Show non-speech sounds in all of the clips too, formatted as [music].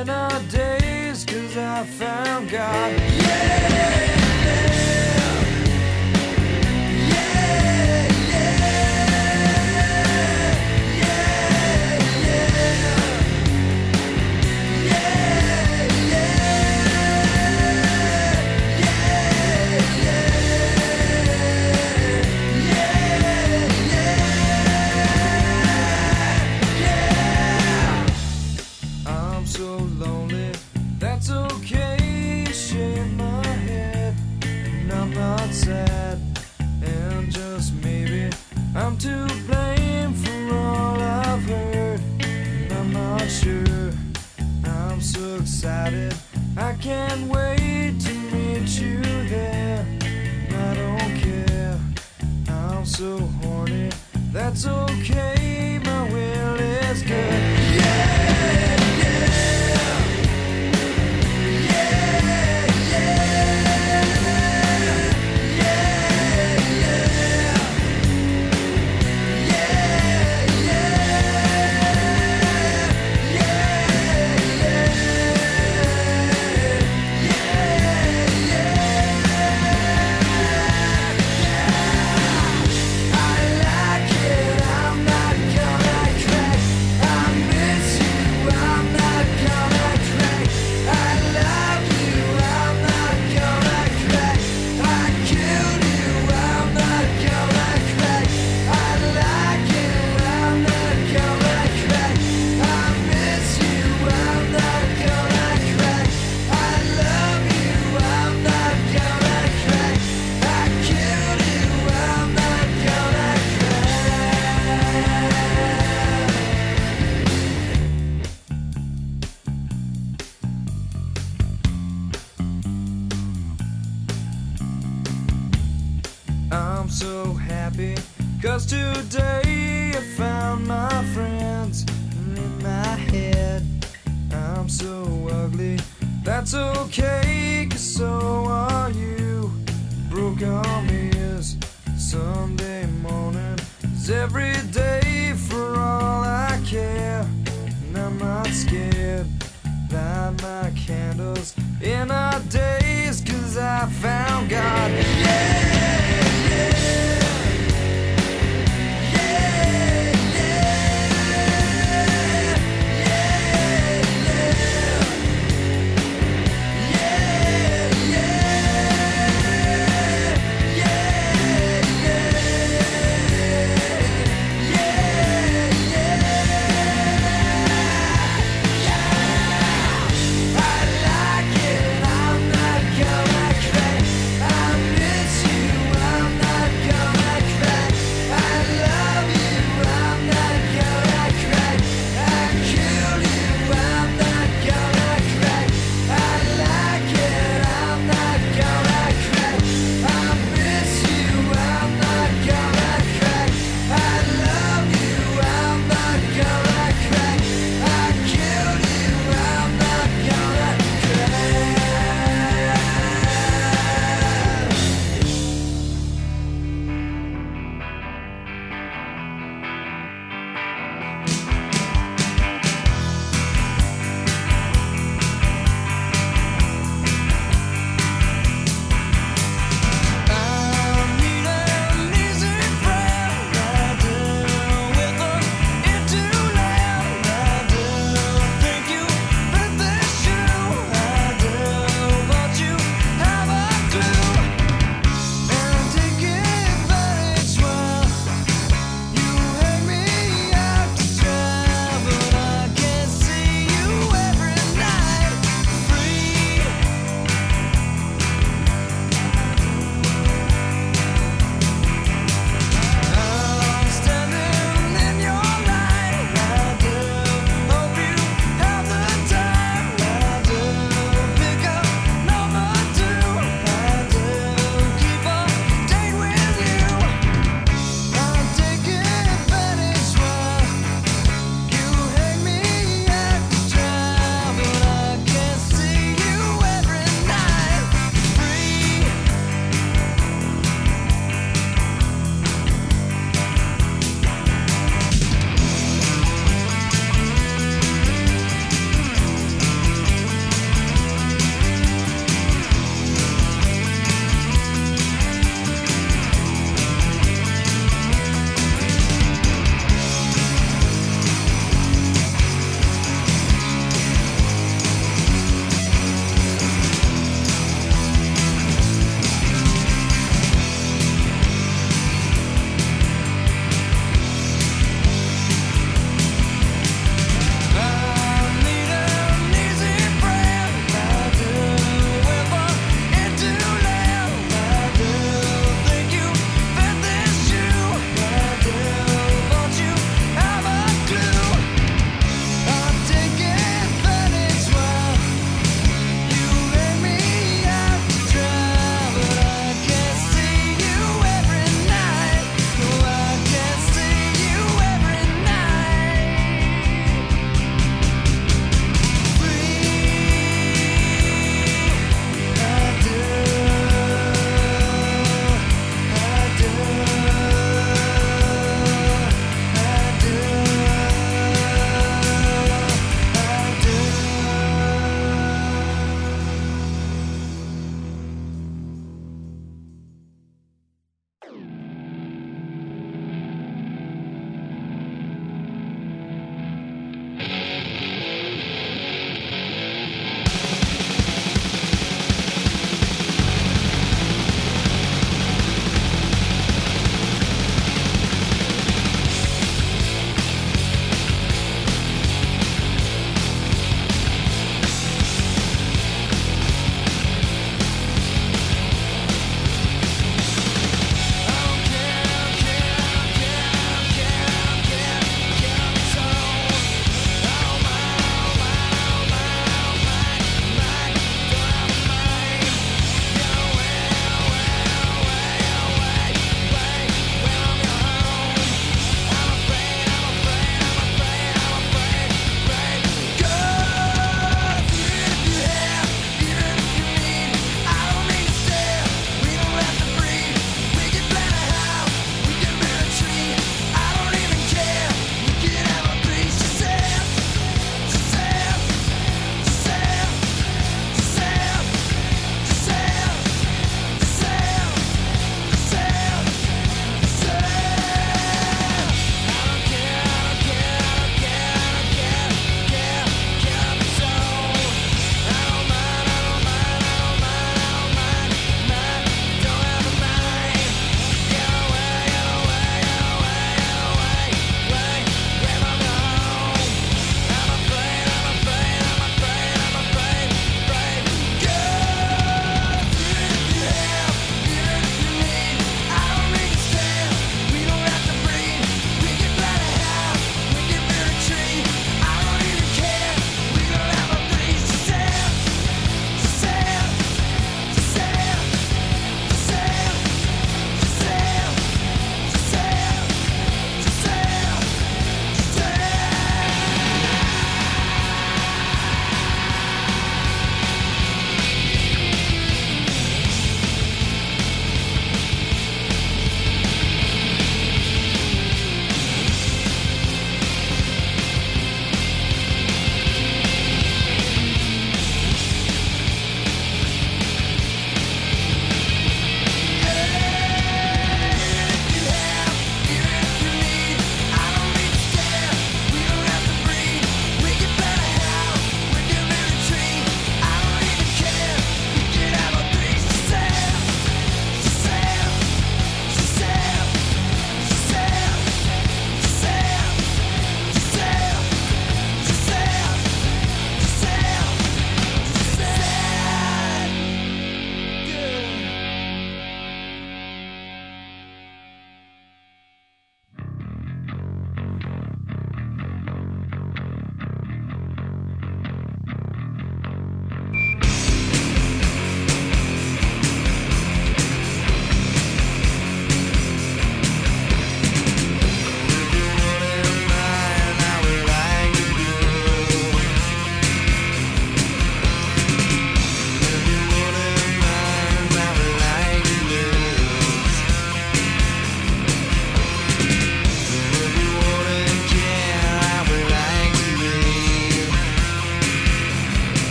In our days, cause I found God. I'm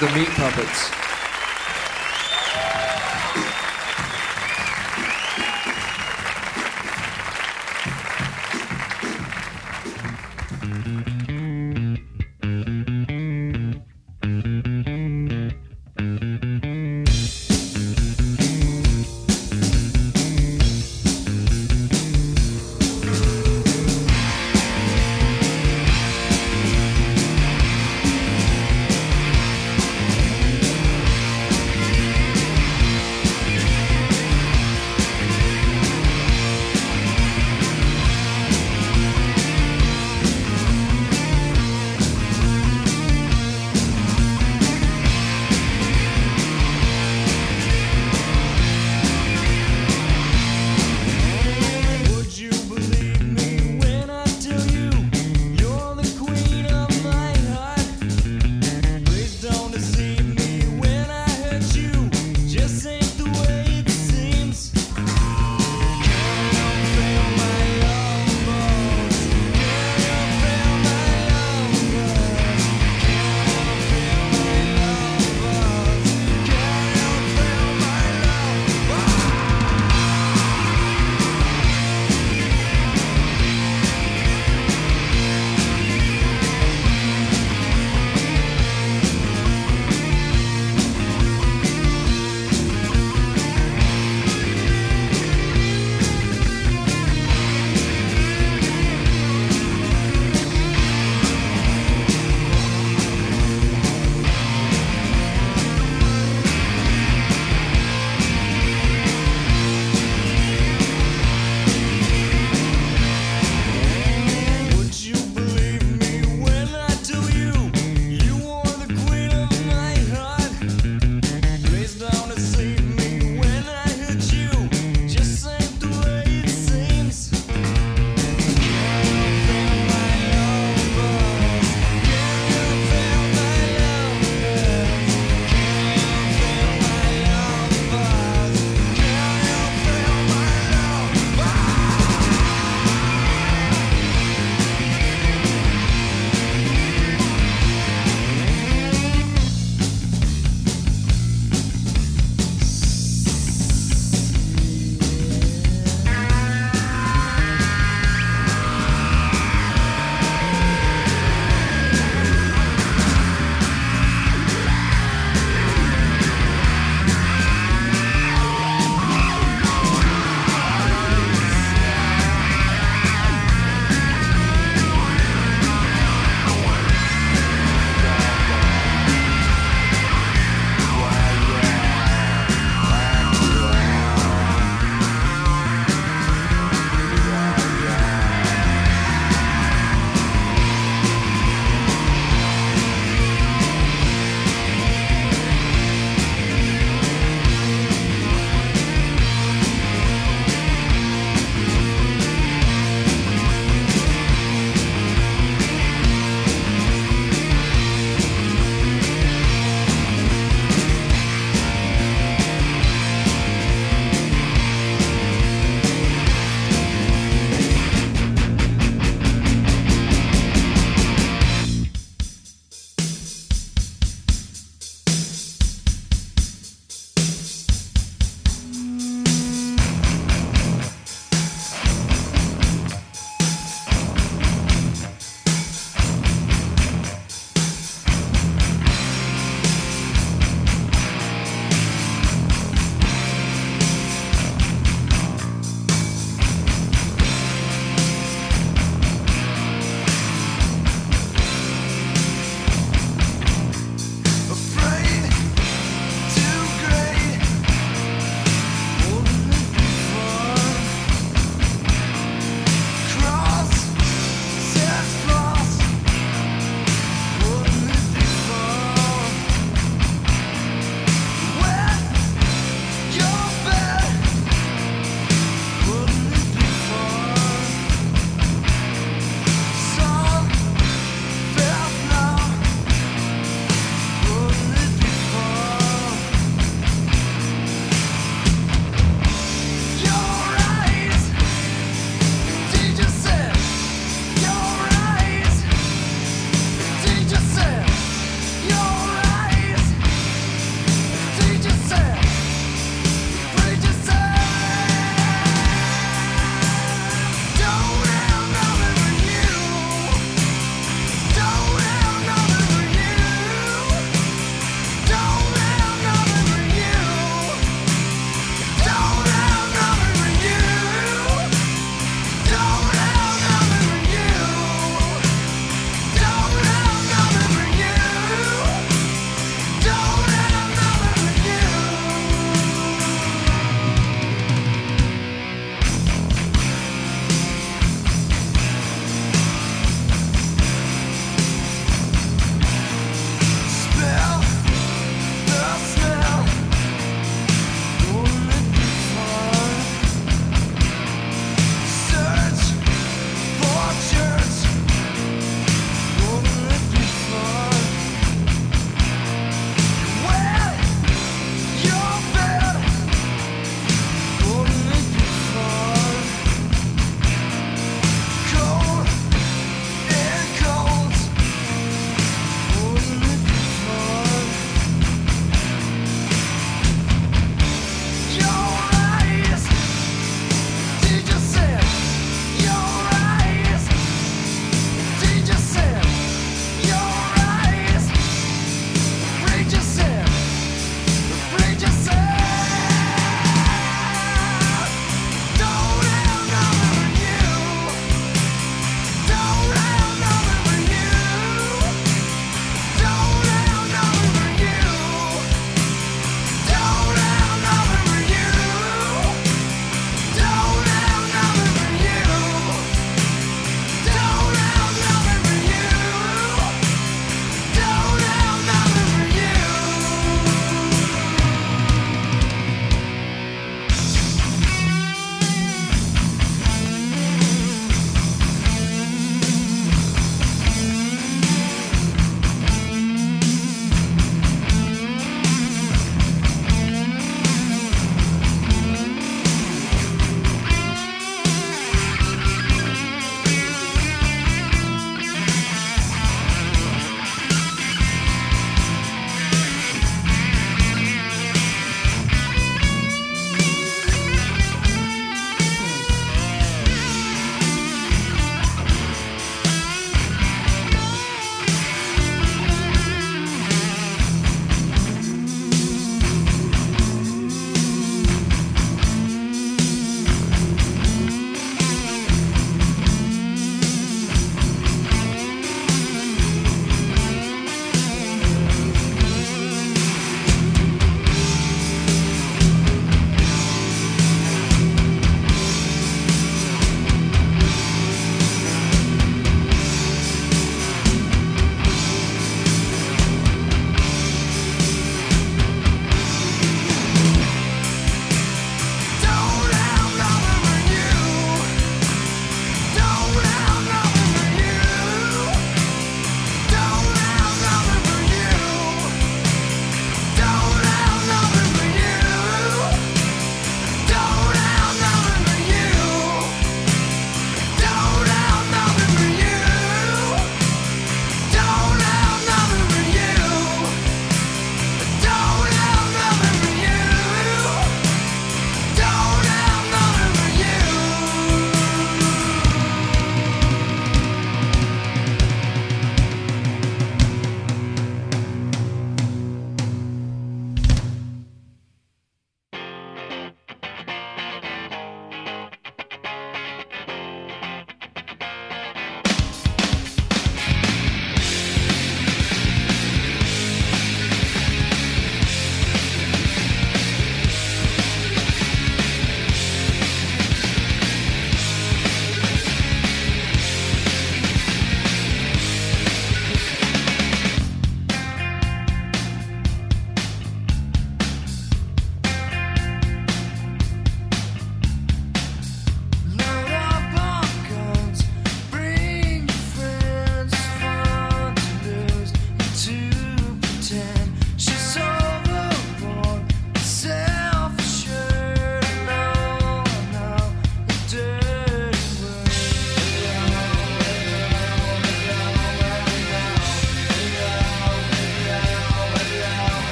the Meat Puppets.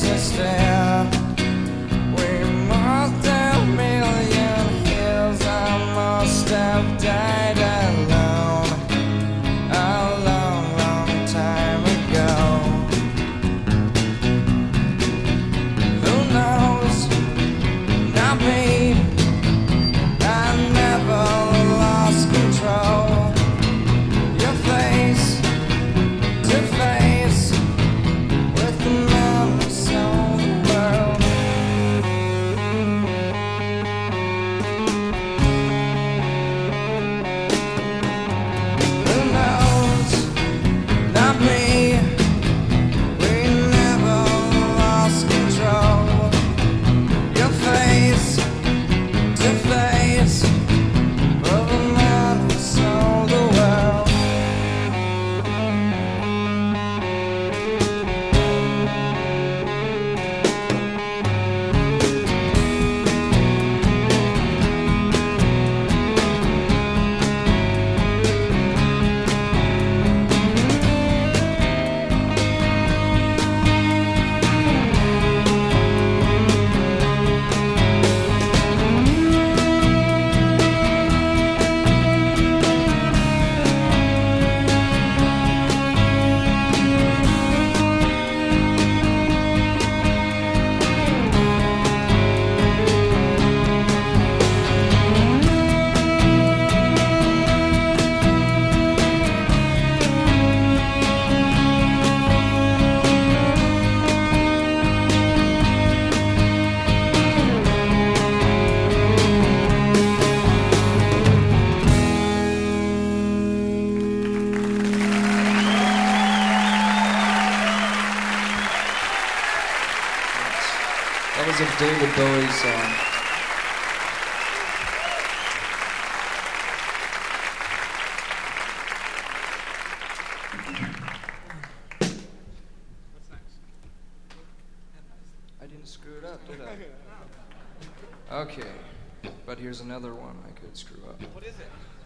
Jesus.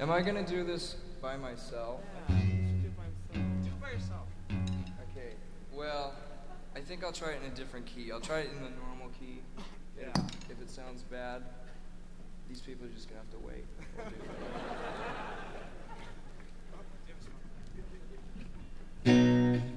Am I gonna do this by myself? Yeah, do it by yourself. Do it by yourself. Okay. Well, I think I'll try it in a different key. I'll try it in the normal key. Yeah. If it sounds bad, these people are just gonna have to wait. [laughs] Oh, we'll [laughs]